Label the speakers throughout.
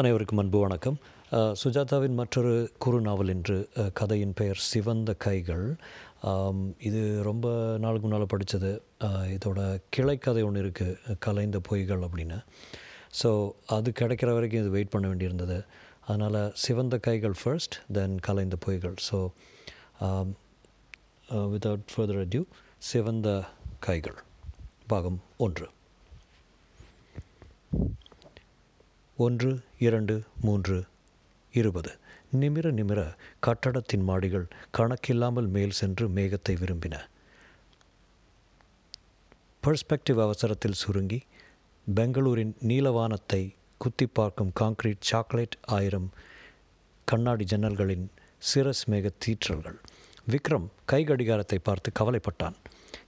Speaker 1: அனைவருக்கும் அன்பு வணக்கம். சுஜாதாவின் மற்றொரு குறு நாவல் என்று கதையின் பெயர் சிவந்த கைகள். இது ரொம்ப நாளுக்கு முன்னால் படித்தது இதோட கிளைக்கதை ஒன்று இருக்குது கலைந்த பொய்கள் அப்படின்னு. ஸோ அது கிடைக்கிற வரைக்கும் இது வெயிட் பண்ண வேண்டியிருந்தது. அதனால் சிவந்த கைகள் ஃபர்ஸ்ட் தென் கலைந்த பொய்கள். ஸோ வித்தவுட் ஃபர்தர் அட்யூ சிவந்த கைகள். பாகம் ஒன்று. ஒன்று இரண்டு மூன்று இருபது. நிமிர நிமிர கட்டடத்தின் மாடிகள் கணக்கில்லாமல் மேல் சென்று மேகத்தை விரும்பின. பெர்ஸ்பெக்டிவ் அவசரத்தில் சுருங்கி பெங்களூரின் நீலவானத்தை குத்தி பார்க்கும் காங்கிரீட் சாக்லேட் ஆயிரம் கண்ணாடி ஜன்னல்களின் சிரஸ் மேக தீற்றல்கள். விக்ரம் கை கடிகாரத்தை பார்த்து கவலைப்பட்டான்.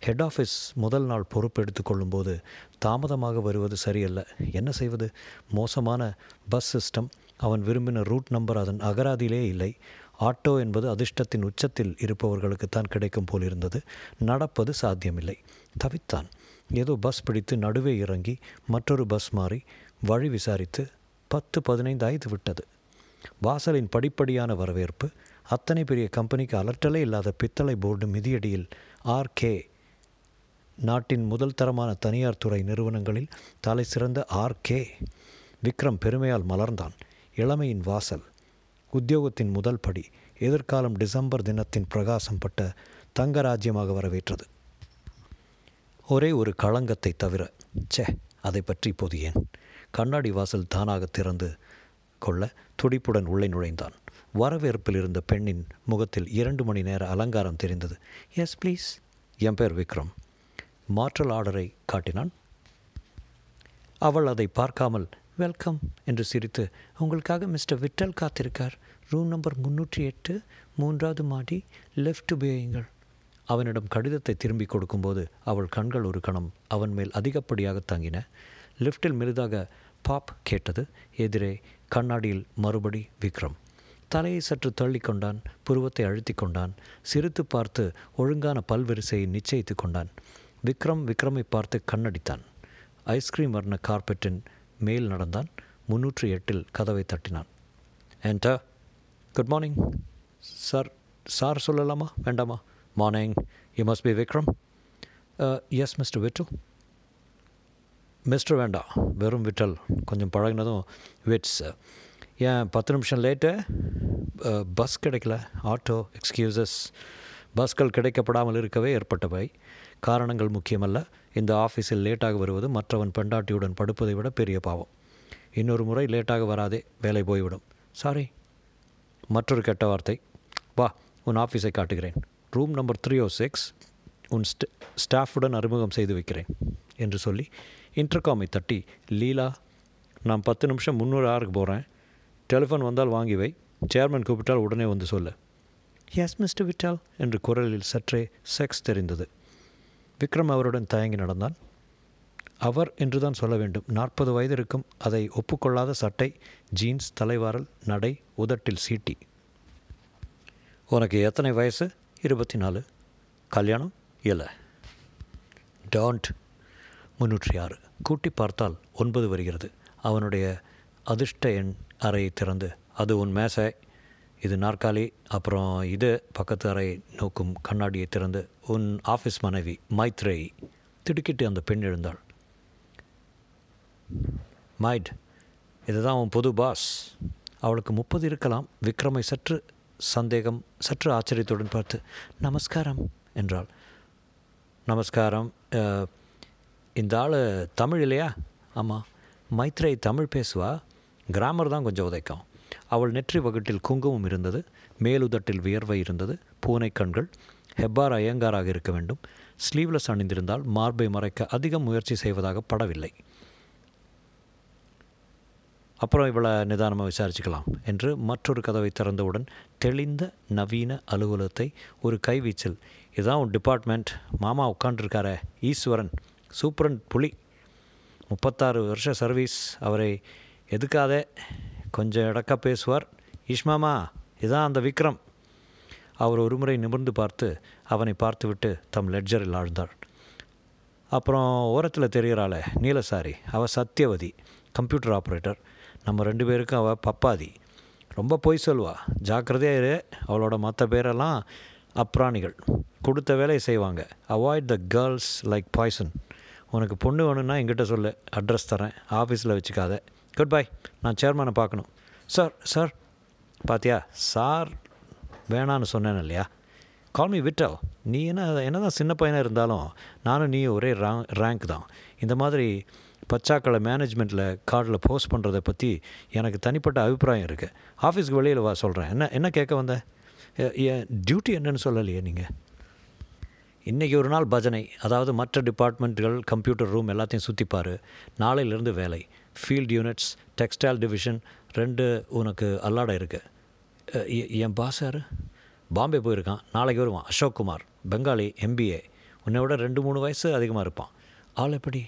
Speaker 1: ஹெட் ஆஃபீஸ் முதல் நாள் பொறுப்பு கொள்ளும்போது தாமதமாக வருவது சரியல்ல. என்ன செய்வது? மோசமான பஸ் சிஸ்டம் அவன் விரும்பின ரூட் நம்பர் அதன் அகராதியிலே இல்லை. ஆட்டோ என்பது அதிர்ஷ்டத்தின் உச்சத்தில் இருப்பவர்களுக்குத்தான் கிடைக்கும் போலிருந்தது நடப்பது சாத்தியமில்லை. தவித்தான். ஏதோ பஸ் பிடித்து நடுவே இறங்கி மற்றொரு பஸ் மாறி வழி விசாரித்து பத்து பதினைந்து ஆய்ந்து விட்டது. வாசலின் படிப்படியான வரவேற்பு. அத்தனை பெரிய கம்பெனிக்கு அலட்டலே இல்லாத பித்தளை போர்டு மிதியடியில் ஆர்கே நாட்டின் முதல் தரமான தனியார் துறை நிறுவனங்களில் தலை சிறந்த ஆர்கே விக்ரம் பெருமையால் மலர்ந்தான். இளமையின் வாசல். உத்தியோகத்தின் முதல் படி. எதிர்காலம் டிசம்பர் தினத்தின் பிரகாசம் பட்ட தங்க ராஜ்யமாக வரவேற்றது. ஒரே ஒரு களங்கத்தை தவிர ச்சே அதை பற்றி இப்போது ஏன்? கண்ணாடி வாசல் தானாக திறந்து கொள்ள துடிப்புடன் உள்ளே நுழைந்தான். வரவேற்பில் இருந்த பெண்ணின் முகத்தில் இரண்டு மணி நேர அலங்காரம் தெரிந்தது. எஸ் ப்ளீஸ் என் பேர் விக்ரம். மாற்றல் ஆர்டரை காட்டினான். அவள் அதை பார்க்காமல் வெல்கம் என்று சிரித்து உங்களுக்காக மிஸ்டர் விட்டல் காத்திருக்கார். ரூம் நம்பர் முன்னூற்றி எட்டு மூன்றாவது மாடி லெஃப்ட் உபயோகிங்கள் அவனிடம் கடிதத்தை திரும்பி கொடுக்கும்போது அவள் கண்கள் ஒரு கணம் அவன் மேல் அதிகப்படியாக தங்கின. லிஃப்டில் மெலிதாக பாப் கேட்டது எதிரே கண்ணாடியில் மறுபடி விக்ரம். தலையை சற்று தள்ளி கொண்டான் புருவத்தை அழுத்தி கொண்டான் சிரித்து பார்த்து ஒழுங்கான பல்வரிசையை நிச்சயித்து கொண்டான். விக்ரம் விக்ரமை பார்த்து கண்ணடித்தான். ஐஸ்கிரீம் வர்ண கார்பெட்டின் மேல் நடந்தான். முன்னூற்றி எட்டில் கதவை தட்டினான். Enter good morning. Sir sir சொல்லலாமா? வேண்டாமா? Morning. You must be Vikram. Yes mister விட்டு மிஸ்டர் வேண்டாம் வெறும் விட்டல். கொஞ்சம் பழகினதும் விட்ஸ். ஏன் பத்து நிமிஷம் லேட்டு? பஸ் கிடைக்கல. Auto excuses. பஸ்கள் கிடைக்கப்படாமல் இருக்கவே ஏற்பட்டவை. காரணங்கள் முக்கியமல்ல. இந்த ஆஃபீஸில் லேட்டாக வருவது மற்றவன் பெண்டாட்டியுடன் படுப்பதை விட பெரிய பாவம். இன்னொரு முறை லேட்டாக வராதே வேலை போய்விடும். சாரி மற்றொரு கெட்ட வார்த்தை. வா உன் ஆஃபீஸை காட்டுகிறேன். Room number three O six உன் ஸ்ட ஸ்டாஃபுடன் அறிமுகம் செய்து வைக்கிறேன் என்று சொல்லி இன்டர்காமை தட்டி லீலா நான் பத்து நிமிஷம் முந்நூறு ஆறுக்கு போகிறேன் டெலிஃபோன் வந்தால் வாங்கி வை. சேர்மன் கூப்பிட்டால் உடனே வந்து சொல்லு. எஸ் மிஸ்டர் விட்டால் என்று குரலில் சற்றே செக்ஸ் தெரிந்தது. விக்ரம் அவருடன் தயங்கி நடந்தான். அவர் என்றுதான் சொல்ல வேண்டும். நாற்பது வயது இருக்கும் அதை ஒப்புக்கொள்ளாத சட்டை ஜீன்ஸ் தலைவாரல் நடை உதட்டில் சீட்டி. உனக்கு எத்தனை வயசு? இருபத்தி நாலு கல்யாணம்? இல்லை. டான்ட் முன்னூற்றி ஆறு. கூட்டி பார்த்தால் ஒன்பது வருகிறது. அவனுடைய அதிர்ஷ்ட எண் அறையை திறந்து அது உன் மேசை. இது நாற்காலி அப்புறம் இது பக்கத்து அறை நோக்கும் கண்ணாடியை திறந்து உன் ஆஃபீஸ் மனைவி மைத்ரேயி திடுக்கிட்டு அந்த பெண் எழுந்தாள். மைட் இதுதான் உன் புது பாஸ் அவளுக்கு முப்பது இருக்கலாம். விக்ரமை சற்று சந்தேகம் சற்று ஆச்சரியத்துடன் பார்த்து நமஸ்காரம் என்றாள். நமஸ்காரம் இந்த ஆள் தமிழ் இல்லையா? ஆமாம் மைத்ரேய் தமிழ் பேசுவா. கிராமர் தான் கொஞ்சம் உதைக்கும். அவள் நெற்றி வகுட்டில் குங்குமம் இருந்தது மேலுதட்டில் வியர்வை இருந்தது பூனை கண்கள் ஹெப்பார் அயங்காராக இருக்க வேண்டும். ஸ்லீவ்லெஸ் அணிந்திருந்தால் மார்பை மறைக்க அதிகம் முயற்சி செய்வதாக படவில்லை. அப்புறம் இவ்வளோ நிதானமாக விசாரிச்சுக்கலாம் என்று மற்றொரு கதவை திறந்தவுடன் தெளிந்த நவீன அலுவலகத்தை ஒரு கைவீச்சல் இதான் உன் டிபார்ட்மெண்ட். மாமா உட்காண்டிருக்காரே ஈஸ்வரன். சூப்பரன் புலி. முப்பத்தாறு வருஷ சர்வீஸ். அவரை எதுக்காதே. கொஞ்சம் இடக்க பேசுவார். ஈஷ்மாமா இதான் அந்த விக்ரம். அவர் ஒரு முறை நிமிர்ந்து பார்த்து அவனை பார்த்துவிட்டு தம் லெட்ஜரில் ஆழ்ந்தார். அப்புறம் ஓரத்தில் தெரிகிறாளே நீலசாரி அவள் சத்தியவதி கம்ப்யூட்டர் ஆப்ரேட்டர். நம்ம ரெண்டு பேருக்கும் அவள் பப்பாதி. ரொம்ப பொய் சொல்வா ஜாக்கிரதையாக இரு அவளோட மற்ற பேரெல்லாம் அப்ராணிகள். கொடுத்த வேலையை செய்வாங்க. Avoid the girls like poison உனக்கு பொண்ணு வேணும்னா எங்கிட்ட சொல்லு. அட்ரஸ் தரேன். ஆஃபீஸில் வச்சுக்காத. குட் பை நான் சேர்மனை பார்க்கணும். சார் சார் பாத்தியா? சார் வேணான்னு சொன்னேன் இல்லையா? கால் மீ விட்டல் நீ என்ன என்ன தான் சின்ன பையனாக இருந்தாலும் நானும் நீ ஒரே ரேங்க் ரேங்க் தான். இந்த மாதிரி பச்சாக்களை மேனேஜ்மெண்ட்டில் கார்டில் போஸ்ட் பண்ணுறதை பற்றி எனக்கு தனிப்பட்ட அபிப்பிராயம் இருக்குது ஆஃபீஸ்க்கு வெளியில் வா சொல்கிறேன் என்ன என்ன கேட்க வந்த? என் டியூட்டி என்னன்னு சொல்லலையே நீங்கள் இன்றைக்கி ஒரு நாள் பஜனை. அதாவது மற்ற டிபார்ட்மெண்ட்டுகள் கம்ப்யூட்டர் ரூம் எல்லாத்தையும் சுற்றிப்பார் நாளையிலேருந்து வேலை. ஃபீல்டு யூனிட்ஸ் டெக்ஸ்டைல் டிவிஷன் ரெண்டு உனக்கு அல்லாட இருக்குது என் பாஸ் யார்? பாம்பே போயிருக்கான். நாளைக்கு வருவான். அசோக் குமார் பெங்காலி எம்பிஏ உன்னை விட ரெண்டு மூணு வயசு அதிகமாக இருப்பான். ஆள் எப்படி?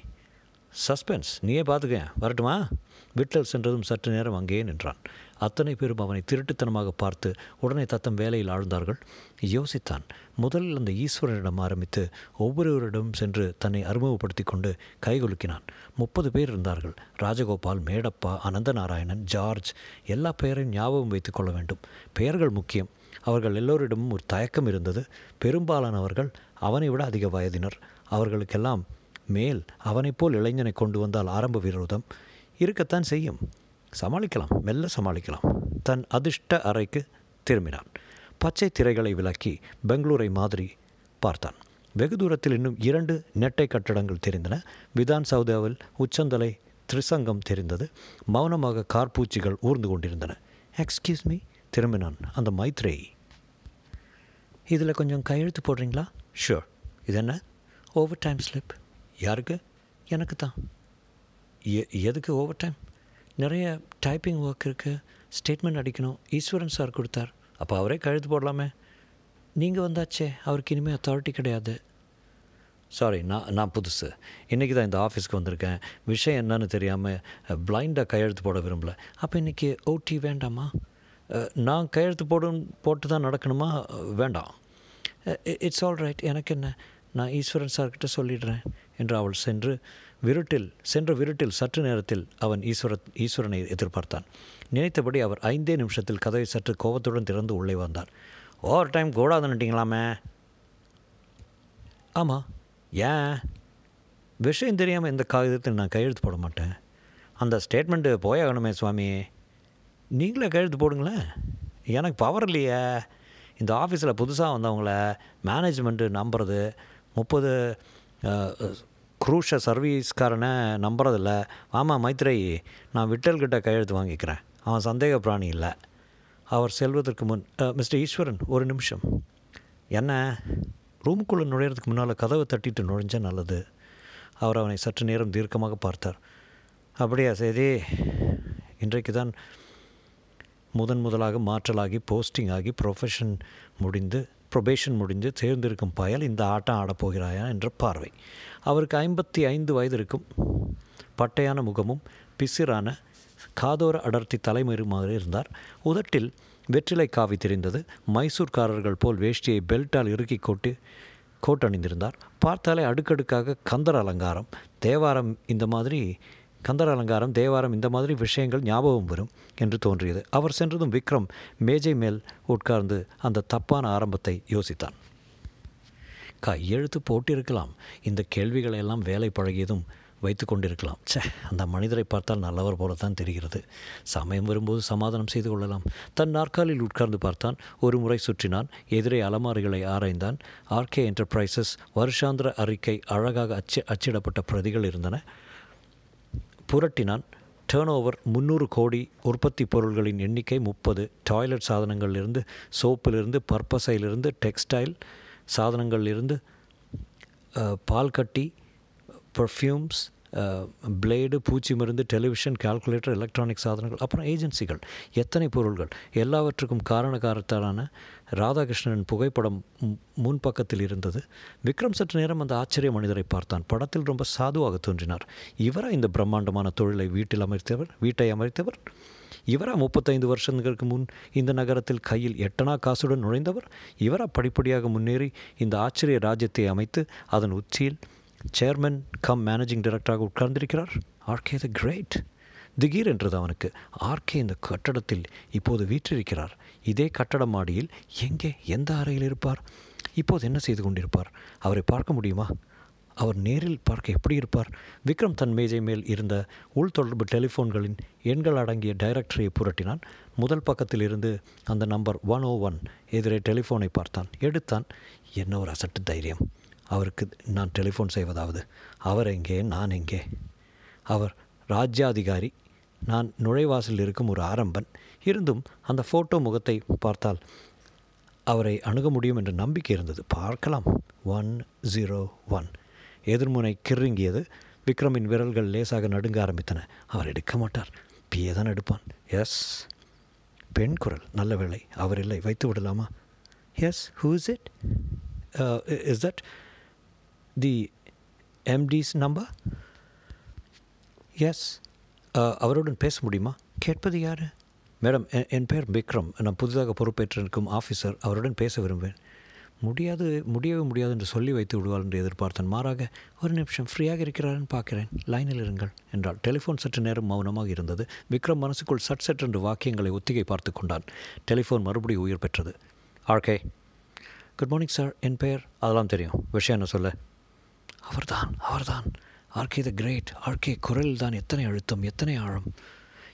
Speaker 1: சஸ்பென்ஸ் நீயே பார்த்துக்க. வரட்டுமா? விட்டல் சென்றதும் சற்று நேரம் அங்கேயே நின்றான். அத்தனை பேரும் அவனை திருட்டுத்தனமாக பார்த்து உடனே தத்தம் வேலையில் ஆழ்ந்தார்கள். யோசித்தான் முதலில் அந்த ஈஸ்வரனிடம் ஆரம்பித்து ஒவ்வொருவரிடம் சென்று தன்னை அறிமுகப்படுத்தி கொண்டு கைகுலுக்கினான் முப்பது பேர் இருந்தார்கள். ராஜகோபால் மேடப்பா அனந்தநாராயணன் ஜார்ஜ் எல்லா பெயரையும் ஞாபகம் வைத்து கொள்ள வேண்டும். பெயர்கள் முக்கியம். அவர்கள் எல்லோரிடமும் ஒரு தயக்கம் இருந்தது. பெரும்பாலானவர்கள் அவனை விட அதிக வயதினர். அவர்களுக்கெல்லாம் மேல் அவனைப் போல் இளைஞனை கொண்டு வந்தால் ஆரம்ப விரோதம். இருக்கத்தான் செய்யும். சமாளிக்கலாம் மெல்ல சமாளிக்கலாம். தன் அதிர்ஷ்ட அறைக்கு திரும்பினான். பச்சை திரைகளை விலக்கி பெங்களூரை மாதிரி பார்த்தான். வெகு தூரத்தில் இன்னும் இரண்டு நெட்டை கட்டடங்கள் தெரிந்தன. விதான் சௌதாவில் உச்சந்தலை திரிசங்கம் தெரிந்தது. மௌனமாக கார்பூச்சிகள் ஊர்ந்து கொண்டிருந்தன. எக்ஸ்கியூஸ் மீ திரும்பினான் அந்த மைத்ரேயி. இதில் கொஞ்சம் கையெழுத்து போடுறீங்களா? ஷூர் இது என்ன ஓவர் டைம் ஸ்லிப் யாருக்கு? எனக்கு தான் எ எதுக்கு ஓவர் டைம் நிறைய டைப்பிங் ஒர்க் இருக்குது ஸ்டேட்மெண்ட் அடிக்கணும். ஈஸ்வரன் சார் கொடுத்தார். அப்போ அவரே கழுத்து போடலாமே. நீங்கள் வந்தாச்சே. அவருக்கு இனிமேல் அத்தாரிட்டி கிடையாது. சாரி நான் நான் புதுசு. இன்றைக்கி தான் இந்த ஆஃபீஸ்க்கு வந்திருக்கேன். விஷயம் என்னன்னு தெரியாமல் பிளைண்டாக கையெழுத்து போட விரும்பல. அப்போ இன்றைக்கி ஓடி வேண்டாமா? நான் கையெழுத்து போடும் போட்டு தான் நடக்கணுமா? வேண்டாம். இட்ஸ் ஆல் ரைட் எனக்கு என்ன? நான் ஈஸ்வரன் சார்கிட்ட சொல்லிடுறேன். என்று அவள் சென்று விருட்டில் சென்ற விருட்டில் சற்று நேரத்தில் அவன் ஈஸ்வர ஈஸ்வரனை எதிர்பார்த்தான். நினைத்தபடி அவர் ஐந்தே நிமிஷத்தில் கதவை சற்று கோபத்துடன் திறந்து உள்ளே வந்தார். ஓவர் டைம் கூடாதுன்னுட்டிங்களாமே ஆமாம் ஏன்? விஷயம் தெரியாமல் இந்த காகிதத்தில் நான் கையெழுத்து போட மாட்டேன். அந்த ஸ்டேட்மெண்ட்டு போயாகணுமே சுவாமி. நீங்களே கையெழுத்து போடுங்களேன். எனக்கு பவர் இல்லையே. இந்த ஆஃபீஸில் புதுசாக வந்தவங்கள மேனேஜ்மெண்ட்டு நம்புறது முப்பது குரூஷ சர்வீஸ்காரனை நம்புறதில்ல. ஆமாம் மைத்ரேயி நான் விட்டல்கிட்ட கையெழுத்து வாங்கிக்கிறேன். அவன் சந்தேக பிராணி இல்லை. அவர் செல்வதற்கு முன் மிஸ்டர் ஈஸ்வரன் ஒரு நிமிஷம். என்ன? ரூமுக்குள்ளே நுழையிறதுக்கு முன்னால் கதவை தட்டிட்டு நுழைஞ்ச நல்லது. அவர் அவனை சற்று நேரம் தீர்க்கமாக பார்த்தார். அப்படியா சரி இன்றைக்கு தான் முதன் முதலாக மாற்றலாகி போஸ்டிங் ஆகி ப்ரொஃபஷன் முடிந்து ப்ரொபேஷன் முடிந்து தேர்ந்திருக்கும் பயல் இந்த ஆட்டம் ஆடப்போகிறாயா என்ற பார்வை. அவருக்கு ஐம்பத்தி ஐந்து வயது இருக்கும் பட்டையான முகமும் பிசிரான காதோர அடர்த்தி தலைமறுமாறு இருந்தார். உதட்டில் வெற்றிலை காவி தெரிந்தது. மைசூர்காரர்கள் போல் வேஷ்டியை பெல்ட்டால் இறுக்கி கொட்டு கோட் அணிந்திருந்தார் பார்த்தாலே அடுக்கடுக்காக கந்தர் அலங்காரம் தேவாரம் இந்த மாதிரி கந்தர் அலங்காரம் தேவாரம் இந்த மாதிரி விஷயங்கள் ஞாபகம் வரும் என்று தோன்றியது. அவர் சென்றதும் விக்ரம் மேஜை மேல் உட்கார்ந்து அந்த தப்பான ஆரம்பத்தை யோசித்தான். கையெழுத்து போட்டிருக்கலாம். இந்த கேள்விகளையெல்லாம் வேலை பழகியதும் வைத்து கொண்டிருக்கலாம். ச்சே அந்த மனிதரை பார்த்தால் நல்லவர் போலத்தான் தெரிகிறது. சமயம் வரும்போது சமாதானம் செய்து கொள்ளலாம். தன் நாற்காலில் உட்கார்ந்து பார்த்தான். ஒரு முறை சுற்றினான். எதிரே அலமாரிகளை ஆராய்ந்தான். ஆர்கே என்டர்பிரைசஸ் வருஷாந்திர அறிக்கை அழகாக அச்சு அச்சிடப்பட்ட பிரதிகள் இருந்தன. புரட்டினான். டேர்ன் ஓவர் முந்நூறு கோடி உற்பத்தி பொருள்களின் எண்ணிக்கை முப்பது. டாய்லெட் சாதனங்களிலிருந்து சோப்பிலிருந்து பர்பஸையிலிருந்து டெக்ஸ்டைல் சாதனங்களிலிருந்து பால்கட்டி பர்ஃப்யூம்ஸ் பிளேடு பூச்சி மருந்து டெலிவிஷன் கால்குலேட்டர் எலக்ட்ரானிக் சாதனங்கள் அப்புறம் ஏஜென்சிகள் எத்தனை பொருள்கள் எல்லாவற்றுக்கும் காரணகாரத்தான ராதாகிருஷ்ணன் புகைப்படம் முன்பக்கத்தில் இருந்தது. விக்ரம் சற்று நேரம் அந்த ஆச்சரிய மனிதரை பார்த்தான். படத்தில் ரொம்ப சாதுவாக தோன்றினார். இவரா இந்த பிரம்மாண்டமான தொழிலை வீட்டில் அமைத்தவர் வீட்டை அமைத்தவர்? இவரா முப்பத்தைந்து வருஷங்களுக்கு முன் இந்த நகரத்தில் கையில் எட்டனா காசுடன் நுழைந்தவர்? இவரா படிப்படியாக முன்னேறி இந்த ஆச்சரிய ராஜ்யத்தை அமைத்து அதன் உச்சியில் சேர்மன் கம் மேனேஜிங் டைரக்டராக உட்கார்ந்திருக்கிறார். ஆர்கே த கிரேட் திகீர் என்றது அவனுக்கு. ஆர்கே இந்த கட்டடத்தில் இப்போது வீற்றிருக்கிறார். இதே கட்டட மாடியில் எங்கே எந்த அறையில் இருப்பார்? இப்போது என்ன செய்து கொண்டிருப்பார்? அவரை பார்க்க முடியுமா? அவர் நேரில் பார்க்க எப்படி இருப்பார்? விக்ரம் தன் மேஜை மேல் இருந்த உள்தொடர்பு டெலிஃபோன்களின் எண்கள் அடங்கிய டைரக்டரியை புரட்டினான். முதல் பக்கத்தில் இருந்து அந்த நம்பர் ஒன் ஓ ஒன் எதிரே டெலிஃபோனை பார்த்தான். எடுத்தான். என்ன ஒரு அசட்டு தைரியம். அவருக்கு நான் டெலிஃபோன் செய்வதாவது. அவர் எங்கே நான் எங்கே? அவர் ராஜ்யாதிகாரி. நான் நுழைவாசலில் இருக்கும் ஒரு ஆரம்பன். இருந்தும் அந்த ஃபோட்டோ முகத்தை பார்த்தால் அவரை அணுக முடியும் என்ற நம்பிக்கை இருந்தது. பார்க்கலாம். One zero one. எதிர்முனை கிருங்கியது விக்ரமின் விரல்கள் லேசாக நடுங்க ஆரம்பித்தன. அவர் எடுக்க மாட்டார். பிஏ தான் எடுப்பான். எஸ். பெண் குரல். நல்ல வேலை அவர் இல்லை. வைத்து விடலாமா? Yes. Who is it? Is that? The MD's number yes அவருடன் பேச முடியுமா? கேட்பது யார்? மேடம் என் பெயர் விக்ரம். நான் புதிதாக பொறுப்பேற்றிருக்கும் ஆஃபீஸர். அவருடன் பேச விரும்புவேன். முடியாது முடியவே முடியாது என்று சொல்லி வைத்து விடுவார் என்று எதிர்பார்த்தேன். மாறாக ஒரு நிமிஷம் ஃப்ரீயாக இருக்கிறாருன்னு பார்க்கிறேன். லைனில் இருங்கள் என்றால் டெலிஃபோன் சற்று நேரம் மௌனமாக இருந்தது. விக்ரம் மனசுக்குள் சட் சட் என்று வாக்கியங்களை ஒத்திகை பார்த்து கொண்டான். டெலிஃபோன் மறுபடியும் உயிர் பெற்றது. RK good morning sir. என் பெயர் அதெல்லாம் தெரியும். விஷயம் என்ன சொல்ல? அவர்தான் அவர்தான். RK the great. ஆர்கே குரல் தான் எத்தனை அழுத்தம் எத்தனை ஆழம்.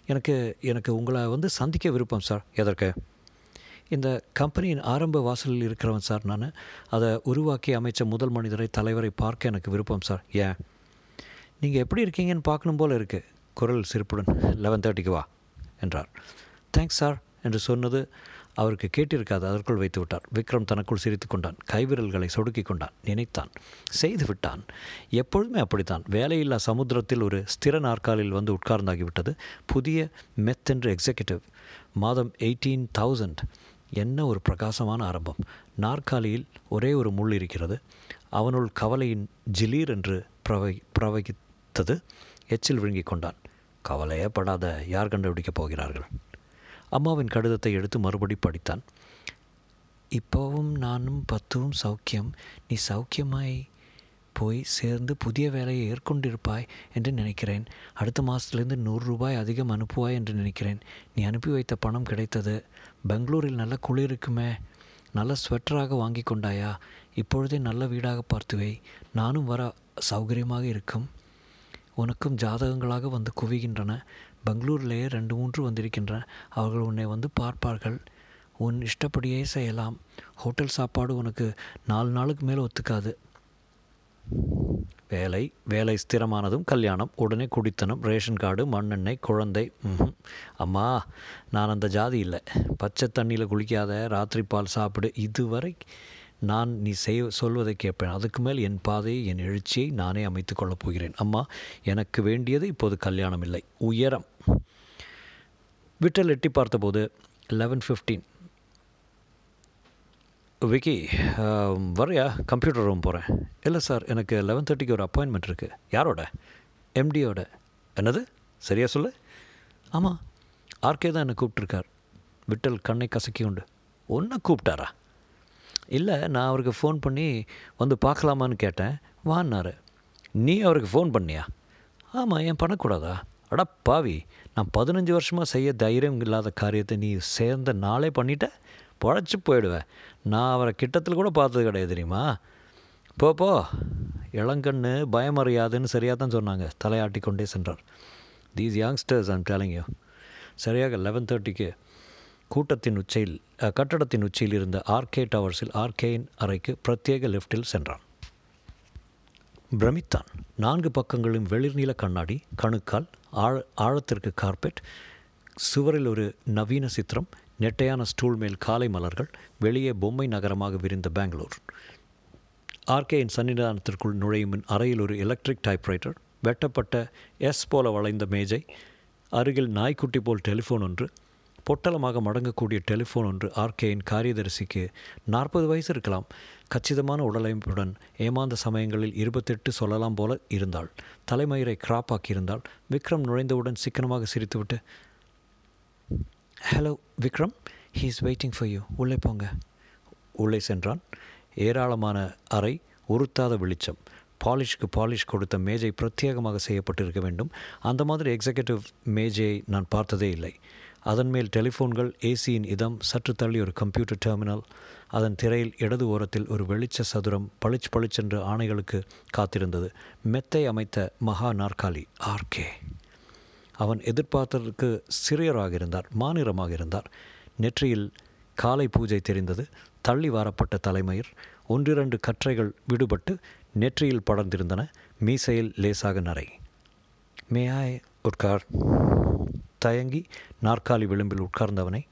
Speaker 1: எனக்கு எனக்கு உங்களை வந்து சந்திக்க விருப்பம் சார் எதற்கு? இந்த கம்பெனியின் ஆரம்ப வாசலில் இருக்கிறவன் சார் நான். அதை உருவாக்கி அமைச்ச முதல் மனிதரை தலைவரை பார்க்க எனக்கு விருப்பம் சார். ஏன்? நீங்கள் எப்படி இருக்கீங்கன்னு பார்க்கணும் போல் இருக்குது குரல் சிரிப்புடன் லெவன் தேர்ட்டிக்கு வா என்றார். தேங்க்ஸ் சார் என்று சொன்னது அவருக்கு கேட்டிருக்காது அதற்குள் வைத்து விட்டார். விக்ரம் தனக்குள் சிரித்து கொண்டான். கைவிரல்களை சொடுக்கி கொண்டான். நினைத்தான். செய்து விட்டான். எப்பொழுதுமே அப்படித்தான். வேலையில்லா சமுத்திரத்தில் ஒரு ஸ்திர நாற்காலில் வந்து உட்கார்ந்தாகிவிட்டது. புதிய மெத்தென்று எக்ஸிக்யூட்டிவ் மாதம் எயிட்டீன் தௌசண்ட் என்ன ஒரு பிரகாசமான ஆரம்பம். நாற்காலியில் ஒரே ஒரு முள் இருக்கிறது. அவனுள் கவலையின் ஜிலீர் என்று பிரவை பிரவகித்தது. எச்சில் விழுங்கிக் கொண்டான். கவலையே படாத யார் கண்டுபிடிக்கப் போகிறார்கள்? அம்மாவின் கடிதத்தை எடுத்து மறுபடி படித்தான். இப்போவும் நானும் பத்துவும் சௌக்கியம். நீ சௌக்கியமாய் போய் சேர்ந்து புதிய வேலையை ஏற்கொண்டிருப்பாய் என்று நினைக்கிறேன். அடுத்த மாதத்துலேருந்து நூறு ரூபாய் அதிகம் அனுப்புவாய் என்று நினைக்கிறேன். நீ அனுப்பி வைத்த பணம் கிடைத்தது. பெங்களூரில் நல்ல குளிர் இருக்குமே. நல்ல ஸ்வெட்டராக வாங்கி கொண்டாயா? இப்பொழுதே நல்ல வீடாக பார்த்துவை. நானும் வர சௌகரியமாக இருக்கும். உனக்கும் ஜாதகங்களாக வந்து குவிகின்றன. பெங்களூர்லேயே ரெண்டு மூன்று வந்திருக்கின்றன அவர்கள் உன்னை வந்து பார்ப்பார்கள். உன் இஷ்டப்படியே செய்யலாம். ஹோட்டல் சாப்பாடு உனக்கு நாலு நாளுக்கு மேலே ஒத்துக்காது. வேலை வேலை ஸ்திரமானதும் கல்யாணம் உடனே குடித்தனம் ரேஷன் கார்டு மண்ணெண்ணெய் குழந்தை அம்மா நான் அந்த ஜாதி இல்லை. பச்சை தண்ணியில் குளிக்காத ராத்திரி பால் சாப்பிடு. இதுவரை நான் நீ செய் சொல்வதை கேட்பேன். அதுக்கு மேல் என் பாதையை என் எழுச்சியை நானே அமைத்து கொள்ளப் போகிறேன். அம்மா எனக்கு வேண்டியது இப்போது கல்யாணம் இல்லை. உயரம். விட்டல் எட்டி பார்த்தபோது லெவன் ஃபிஃப்டீன் விக்கி வரையா கம்ப்யூட்டர் ரூம் போகிறேன் இல்லை சார் எனக்கு லெவன் தேர்ட்டிக்கு ஒரு அப்பாயின்மெண்ட் இருக்குது யாரோட? எம்டியோட என்னது? சரியா சொல்லு? ஆமாம் ஆர்கே தான் என்னை கூப்பிட்ருக்கார் விட்டல் கண்ணை கசக்கி உண்டு ஒன்றை கூப்பிட்டாரா? இல்லை நான் அவருக்கு ஃபோன் பண்ணி வந்து பார்க்கலாமான்னு கேட்டேன். வான்னாரு. நீ அவருக்கு ஃபோன் பண்ணியா? ஆமாம் ஏன் பண்ணக்கூடாதா? அடா பாவி நான் பதினஞ்சு வருஷமாக செய்ய தைரியம் இல்லாத காரியத்தை நீ சேர்ந்த நாளே பண்ணிட்ட பொழைச்சி போயிடுவேன் நான் அவரை கிட்டத்தில் கூட பார்த்தது கிடையாது தெரியுமா? போ போ. இளங்கண்ணு பயமறியாதுன்னு சரியாக தான் சொன்னாங்க. தலையாட்டி கொண்டே சென்றார். These youngsters I'm telling you சரியாக லெவன் தேர்ட்டிக்கு கூட்டத்தின் உச்சியில் கட்டடத்தின் உச்சியில் இருந்த ஆர்கே டவர்ஸில் ஆர்கேயின் அறைக்கு பிரத்யேக லிஃப்டில் சென்றான். பிரமித்தான் நான்கு பக்கங்களும் வெளிர்நீல கண்ணாடி கணுக்கால் ஆழ ஆழத்திற்கு கார்பெட் சுவரில் ஒரு நவீன சித்திரம் நெட்டையான ஸ்டூல் மேல் காலை மலர்கள் வெளியே பொம்மை நகரமாக விரிந்த பெங்களூர். ஆர்கேயின் சன்னிதானத்திற்குள் நுழையும் அறையில் ஒரு எலக்ட்ரிக் டைப்ரைட்டர் வெட்டப்பட்ட எஸ் போல வளைந்த மேஜை அருகில் நாய்க்குட்டி போல் டெலிஃபோன் ஒன்று பொட்டலமாக மடங்கக்கூடிய டெலிஃபோன் ஒன்று ஆர்கேயின் காரியதரிசிக்கு நாற்பது வயசு இருக்கலாம். கச்சிதமான உடலமைப்புடன் ஏமாந்த சமயங்களில் இருபத்தெட்டு சொல்லலாம் போல இருந்தாள். தலைமயிரை கிராப் ஆக்கியிருந்தாள் விக்ரம் நுழைந்தவுடன் சிக்கனமாக சிரித்துவிட்டு hello Vikram. He is waiting for you உள்ளே போங்க. உள்ளே சென்றான். ஏராளமான அறை உறுத்தாத வெளிச்சம். பாலிஷ்க்கு பாலிஷ் கொடுத்த மேஜை பிரத்யேகமாக செய்யப்பட்டிருக்க வேண்டும். அந்த மாதிரி எக்ஸிக்யூட்டிவ் மேஜையை நான் பார்த்ததே இல்லை. அதன் மேல் டெலிஃபோன்கள் ஏசியின் இதம் சற்று தள்ளி ஒரு கம்ப்யூட்டர் டெர்மினல் அதன் திரையில் இடது ஓரத்தில் ஒரு வெளிச்ச சதுரம் பளிச் பளிச்சென்று ஆணைகளுக்கு காத்திருந்தது. மெத்தை அமைத்த மகா நாற்காலி ஆர்கே அவன் எதிர்பார்த்ததற்கு சிறியராக இருந்தார் மாநிறமாக இருந்தார். நெற்றியில் காலை பூஜை தெரிந்தது. தள்ளி வாரப்பட்ட தலைமயிர் ஒன்றிரண்டு கற்றைகள் விடுபட்டு நெற்றியில் படர்ந்திருந்தன. மீசையில் லேசாக நரை. மே ஆய் உட்கார் தயங்கி நாற்காலி விளிம்பில் உட்கார்ந்தவனை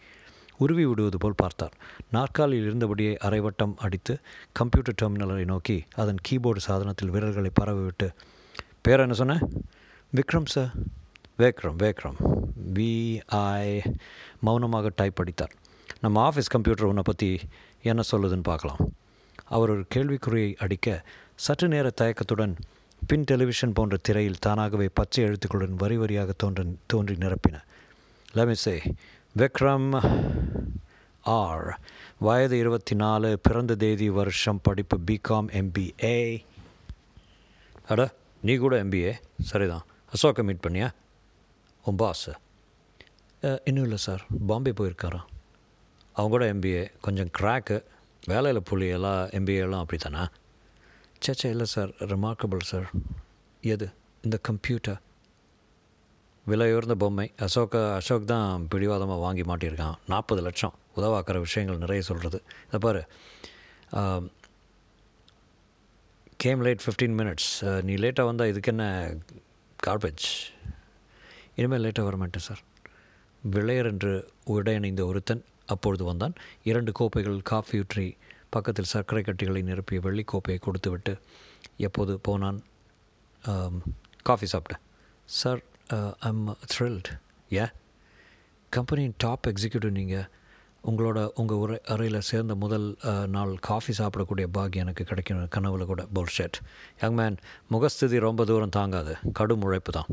Speaker 1: உருவி விடுவது போல் பார்த்தார். நாற்காலியில் இருந்தபடியே அரைவட்டம் அடித்து கம்ப்யூட்டர் டெர்மினலை நோக்கி அதன் கீபோர்டு சாதனத்தில் விரல்களை பரவிவிட்டு பேர் என்ன சொன்ன? விக்ரம் சார் வேக்ரம் வேக்ரம். விஐ மௌனமாக டைப் அடித்தார். நம்ம ஆஃபீஸ் கம்ப்யூட்டர் உன்னை பற்றி என்ன சொல்லுதுன்னு பார்க்கலாம். அவர் ஒரு கேள்விக்குறியை அடிக்க சற்று நேர தயக்கத்துடன் பின் டெலிவிஷன் போன்ற திரையில் தானாகவே பச்சை எழுத்துக்களுடன் வரி வரியாக தோன்ற தோன்றி நிரப்பின. லமிசே விக்ரம் ஆர் வயது இருபத்தி நாலு பிறந்த தேதி வருஷம் படிப்பு பிகாம் எம்பிஏ அட நீ கூட எம்பிஏ சரிதான். அசோக்கை மீட் பண்ணியா? உன் பாஸ் இன்னும் இல்லை சார். பாம்பே போயிருக்காரா? அவங்க கூட எம்பிஏ கொஞ்சம் க்ராக்கு வேலையில் புள்ளி எல்லாம் எம்பிஏலாம் அப்படி தானே சேச்சா இல்லை சார் ரிமார்க்கபிள் சார் எது? இந்த கம்ப்யூட்டர் விலையுயர்ந்த பொம்மை. அசோக அசோக் தான் பிடிவாதமாக வாங்கி மாட்டியிருக்கான். நாற்பது லட்சம். உதவாக்கிற விஷயங்கள் நிறைய சொல்கிறது இதை பாரு. கேம் லேட் ஃபிஃப்டீன் மினிட்ஸ் நீ லேட்டாக வந்தால் இதுக்கு என்ன கார்பேஜ் இனிமேல் லேட்டாக வர மாட்டேன் சார் விளையர் என்று உடையணிந்த ஒருத்தன் அப்பொழுது வந்தான். இரண்டு கோப்பைகள் காஃபி ட்ரீ பக்கத்தில் சர்க்கரை கட்டிகளை நிரப்பிய வெள்ளிக்கோப்பையை கொடுத்துவிட்டு எப்போது போனான்? காஃபி சாப்பிட்டேன். சார் ஐம் த்ரில்ட் ஏ கம்பெனியின் டாப் எக்ஸிக்யூட்டிவ் நீங்கள் உங்களோட உங்கள் உரை அறையில் சேர்ந்த முதல் நாள் காஃபி சாப்பிடக்கூடிய பாக்கியம் எனக்கு கிடைக்கணும் கனவுல கூட. போல்ஷெட் யங் மேன் முகஸ்திதி ரொம்ப தூரம் தாங்காது. கடும் உழைப்பு தான்.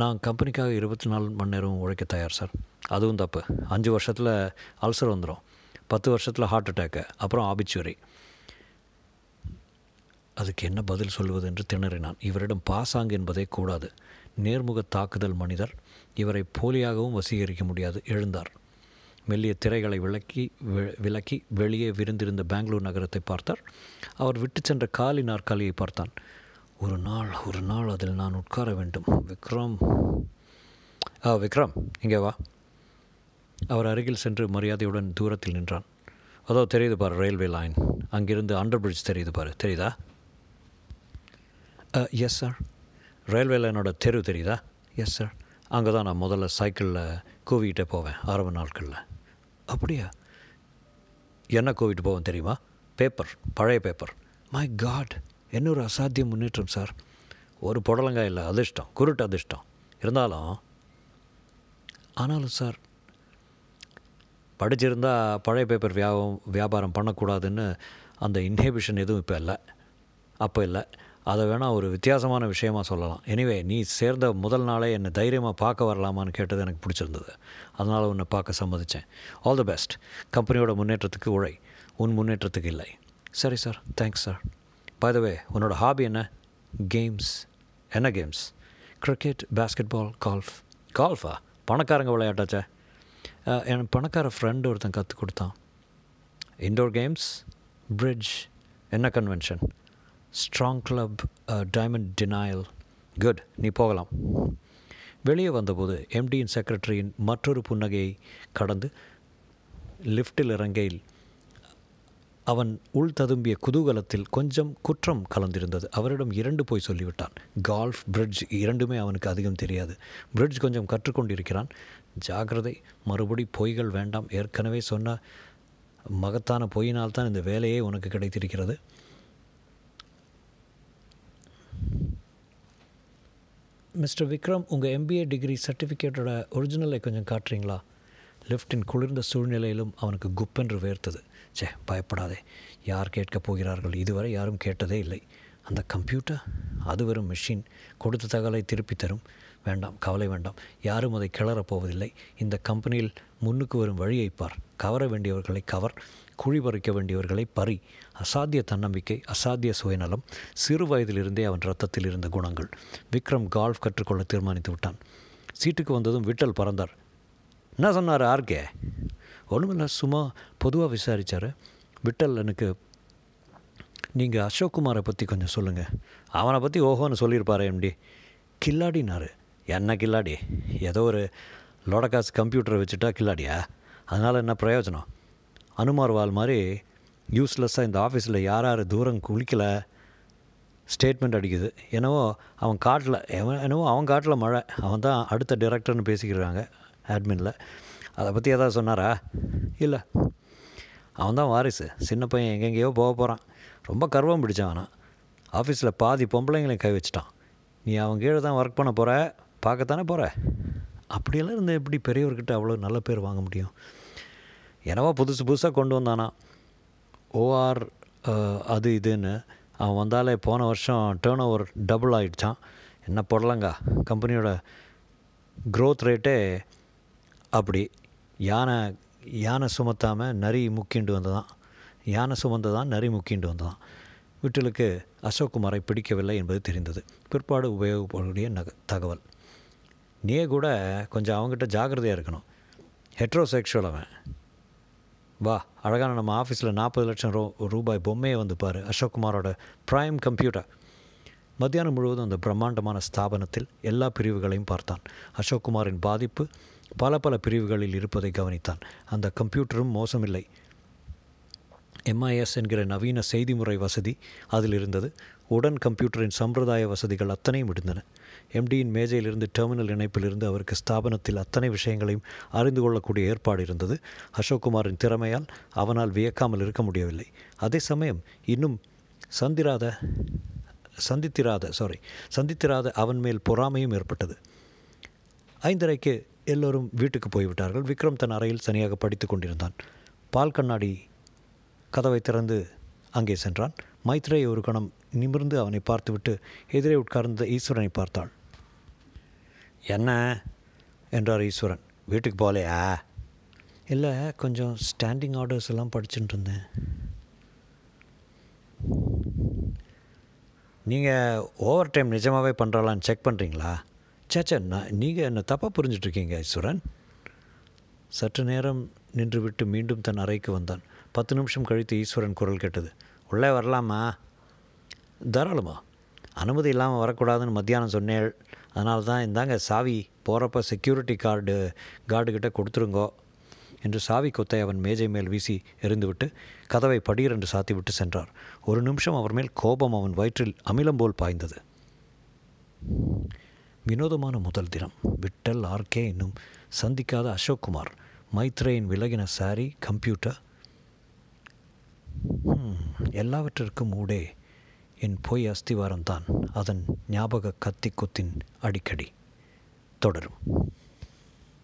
Speaker 1: நான் கம்பெனிக்காக இருபத்தி நாலு மணி நேரம் உழைக்க தயார் சார். அதுவும் தப்பு. அஞ்சு வருஷத்தில் அல்சர் வந்துடும் பத்து வருஷத்தில் ஹார்ட் அட்டாக்கு அப்புறம் ஆபிச்சுவரி அதுக்கு என்ன பதில் சொல்வது என்று திணறினான். இவரிடம் பாசாங்கு என்பதே கூடாது. நேர்முக தாக்குதல் மனிதர் இவரை போலியாகவும் வசீகரிக்க முடியாது எழுந்தார். மெல்லிய திரைகளை விளக்கி விலக்கி வெளியே விருந்திருந்த பெங்களூர் நகரத்தை பார்த்தார். அவர் விட்டு சென்ற காலி நாற்காலியை பார்த்தான். ஒரு நாள் ஒரு நாள் அதில் நான் உட்கார வேண்டும். விக்ரம். ஆ விக்ரம் இங்கே வா. அவர் அருகில் சென்று மரியாதையுடன் தூரத்தில் நின்றான். அதோ தெரியுது பாரு ரயில்வே லைன் அங்கிருந்து அண்டர் பிரிட்ஜ் தெரியுது பாரு. தெரியுதா? எஸ் சார் ரயில்வே லைனோட தெரு தெரியுதா? எஸ் சார் அங்கே தான் நான் முதல்ல சைக்கிளில் கூவிக்கிட்டே போவேன் ஆரம்ப நாட்களில். அப்படியா? என்ன கூவிட்டு போவேன் தெரியுமா? பேப்பர் பழைய பேப்பர் மை காட் என்ன ஒரு அசாத்திய முன்னேற்றம் சார் ஒரு புடலங்காய் இல்லை அதிர்ஷ்டம் குருட்டு அதிர்ஷ்டம். இருந்தாலும் ஆனாலும் சார் படிச்சிருந்தா பழைய பேப்பர் வியாபாரம் வியாபாரம் பண்ணக்கூடாதுன்னு அந்த இன்ஹிபிஷன் எதுவும் இப்போ இல்லை. அப்போ இல்லை. அதை வேணால் ஒரு வித்தியாசமான விஷயமா சொல்லலாம். எனிவே நீ சேர்ந்த முதல் நாளே என்னை தைரியமாக பார்க்க வரலாமான்னு கேட்டது எனக்கு பிடிச்சிருந்தது. அதனால் உன்னை பார்க்க சம்மதித்தேன் ஆல் தி பெஸ்ட் கம்பெனியோட முன்னேற்றத்துக்கு உழை. உன் முன்னேற்றத்துக்கு இல்லை. சரி sir thanks sir by the way உன்னோட ஹாபி என்ன? கேம்ஸ் என்ன games cricket basketball golf கால்ஃபா பணக்காரங்க விளையாட்டாச்சே. என் பணக்கார ஃப்ரெண்டு ஒருத்தன் கற்றுக் கொடுத்தான். இண்டோர் கேம்ஸ் பிரிட்ஜ் என்ன convention strong club diamond denial good நீ போகலாம். வெளியே வந்தபோது எம்டியின் செக்ரட்டரியின் மற்றொரு புன்னகையை கடந்து லிஃப்டில் இறங்கையில் அவன் உள் ததும்பிய குதூகலத்தில் கொஞ்சம் குற்றம் கலந்திருந்தது. அவரிடம் இரண்டு போய் சொல்லிவிட்டான். கால்ஃப் பிரிட்ஜ் இரண்டுமே அவனுக்கு அதிகம் தெரியாது. பிரிட்ஜ் கொஞ்சம் கற்றுக்கொண்டிருக்கிறான். ஜாகிரதை மறுபடி பொய்கள் வேண்டாம். ஏற்கனவே சொன்ன மகத்தான பொய்யினால் தான் இந்த வேலையே உனக்கு கிடைத்திருக்கிறது. மிஸ்டர் விக்ரம் உங்கள் எம்பிஏ டிகிரி சர்டிஃபிகேட்டோட ஒரிஜினலை கொஞ்சம் காட்டுறீங்களா? லிஃப்டின் குளிர்ந்த சூழ்நிலையிலும் அவனுக்கு குப்பென்று வேர்த்தது. சே பயப்படாதே. யார் கேட்கப் போகிறார்கள்? இதுவரை யாரும் கேட்டதே இல்லை. அந்த கம்ப்யூட்டர் அது வெறும் மிஷின் கொடுத்த தகவலை திருப்பி தரும். வேண்டாம் கவலை வேண்டாம். யாரும் அதை கிளறப் போவதில்லை. இந்த கம்பெனியில் முன்னுக்கு வரும் வழியை பார். கவர வேண்டியவர்களை கவர் குழி பறிக்க வேண்டியவர்களை பறி. அசாத்திய தன்னம்பிக்கை அசாத்திய சுயநலம் சிறு வயதிலிருந்தே அவன் ரத்தத்தில் இருந்த குணங்கள். விக்ரம் கால்ஃப் கற்றுக்கொள்ள தீர்மானித்து விட்டான். சீட்டுக்கு வந்ததும் விட்டல் பறந்தார். என்ன சொன்னார் ஆர்கே? ஒன்றுமில்ல சும்மா பொதுவாக விசாரித்தார் விட்டல் எனக்கு நீங்கள் அசோக் குமாரை பற்றி கொஞ்சம் சொல்லுங்கள் அவனை பற்றி ஓஹோன்னு சொல்லியிருப்பார் எம்டி. கில்லாடினாரு. என்ன கில்லாடி? ஏதோ ஒரு லோடகாஸ் கம்ப்யூட்டரை வச்சுட்டா கில்லாடியா? அதனால் என்ன பிரயோஜனம்? அனுமார்வால் மாதிரி யூஸ்லெஸ்ஸாக இந்த ஆஃபீஸில் யார் யார் தூரம் குளிக்கலை. ஸ்டேட்மெண்ட் அடிக்குது. என்னவோ அவன் காட்டில் எவன் என்னவோ அவன் காட்டில் மழை. அவன் தான் அடுத்த டைரக்டர்னு பேசிக்கிறாங்க ஆட்மினில் அதை பற்றி எதாவது சொன்னாரா? இல்லை. அவன் தான் வாரிசு. சின்ன பையன் எங்கெங்கேயோ போக போகிறான் ரொம்ப கர்வம் பிடிச்சான் ஆஃபீஸில் பாதி பொம்பளைங்களையும் கை வச்சிட்டான். நீ அவன் கீழே தான் ஒர்க் பண்ண போகிற பார்க்கத்தானே போகிற அப்படியெல்லாம் இருந்து எப்படி பெரியவர்கிட்ட அவ்வளோ நல்ல பேர் வாங்க முடியும்? என்னவோ புதுசு புதுசாக கொண்டு வந்தானா ஓஆர் அது இதுன்னு அவன் வந்தாலே போன வருஷம் டேர்ன் ஓவர் டபுள் ஆகிடுச்சான் என்ன போடலங்க? கம்பெனியோட க்ரோத் ரேட்டே அப்படி. யானை யானை சுமத்தாமல் நரி முக்கிண்டு வந்ததான். யானை சுமந்ததான் நரி முக்கிண்டு வந்ததான். விட்டலுக்கு அசோக்குமாரை பிடிக்கவில்லை என்பது தெரிந்தது. பிற்பாடு உபயோகப்படக்கூடிய நக தகவல். நீ கூட கொஞ்சம் அவங்ககிட்ட ஜாக்கிரதையாக இருக்கணும். ஹெட்ரோசெக்ஷுவல் அவன். வா அழகான நம்ம ஆஃபீஸில் நாற்பது லட்சம் ரூ ரூபாய் பொம்மையை வந்து பாரு ப்ரைம் கம்ப்யூட்டர் மத்தியானம் முழுவதும் அந்த பிரம்மாண்டமான ஸ்தாபனத்தில் எல்லா பிரிவுகளையும் பார்த்தான். அசோக்குமாரின் பாதிப்பு பல பல பிரிவுகளில் இருப்பதை கவனித்தான். அந்த கம்ப்யூட்டரும் மோசமில்லை. எம்ஐஎஸ் என்கிற நவீன செய்தி முறை வசதி அதில் இருந்தது. உடன் கம்ப்யூட்டரின் சம்பிரதாய வசதிகள் அத்தனையும் இருந்தன எம்டியின் மேஜையிலிருந்து டெர்மினல் இணைப்பிலிருந்து அவருக்கு ஸ்தாபனத்தில் அத்தனை விஷயங்களையும் அறிந்து கொள்ளக்கூடிய ஏற்பாடு இருந்தது. அசோக்குமாரின் திறமையால் அவனால் வியக்காமல் இருக்க முடியவில்லை. அதே சமயம் இன்னும் சந்திராத சந்தித்திராத சாரி சந்தித்திராத அவன் மேல் பொறாமையும் ஏற்பட்டது. ஐந்தரைக்கு எல்லோரும் வீட்டுக்கு போய்விட்டார்கள். விக்ரம் தன் அறையில் தனியாக படித்து கொண்டிருந்தான். பால் கண்ணாடி கதவை திறந்து அங்கே சென்றான். மைத்ரே ஒரு கணம் நிமிர்ந்து அவனை பார்த்துவிட்டு எதிரே உட்கார்ந்த ஈஸ்வரனை பார்த்தாள். என்ன? என்றார் ஈஸ்வரன். வீட்டுக்கு போகலையா? இல்லை கொஞ்சம் ஸ்டாண்டிங் ஆர்டர்ஸ் எல்லாம் படிச்சுட்டு இருந்தேன். நீங்கள் ஓவர் டைம் நிஜமாகவே பண்ணுறாளான்னு செக் பண்ணுறீங்களா சேச்சா நான் நீங்கள் என்ன தப்பாக புரிஞ்சிட்ருக்கீங்க ஈஸ்வரன் சற்று நேரம் நின்றுவிட்டு மீண்டும் தன் அறைக்கு வந்தான். பத்து நிமிஷம் கழித்து ஈஸ்வரன் குரல் கேட்டது. உள்ளே வரலாமா? தாராளமா. அனுமதி இல்லாமல் வரக்கூடாதுன்னு மத்தியானம் சொன்னேள். அதனால தான் இந்தாங்க சாவி. போகிறப்ப செக்யூரிட்டி கார்டு கார்டுக்கிட்ட கொடுத்துருங்கோ. என்று சாவி கொத்தை அவன் மேஜை மேல் வீசி எறிந்துவிட்டு கதவை படியிரென்று என்று சாத்திவிட்டு சென்றார். ஒரு நிமிஷம் அவர் மேல் கோபம் அவன் வயிற்றில் அமிலம் போல் பாய்ந்தது. வினோதமான முதல் தினம். விட்டல் ஆர்கே இன்னும் சந்திக்காத அசோக் குமார் மைத்ரேயின் விலகின சாரி கம்ப்யூட்டர் எல்லாவற்றிற்கும் ஊடே என் பொய் அஸ்திவாரம்தான். அதன் ஞாபக கத்தி குத்தின் அடிக்கடி. தொடரும்.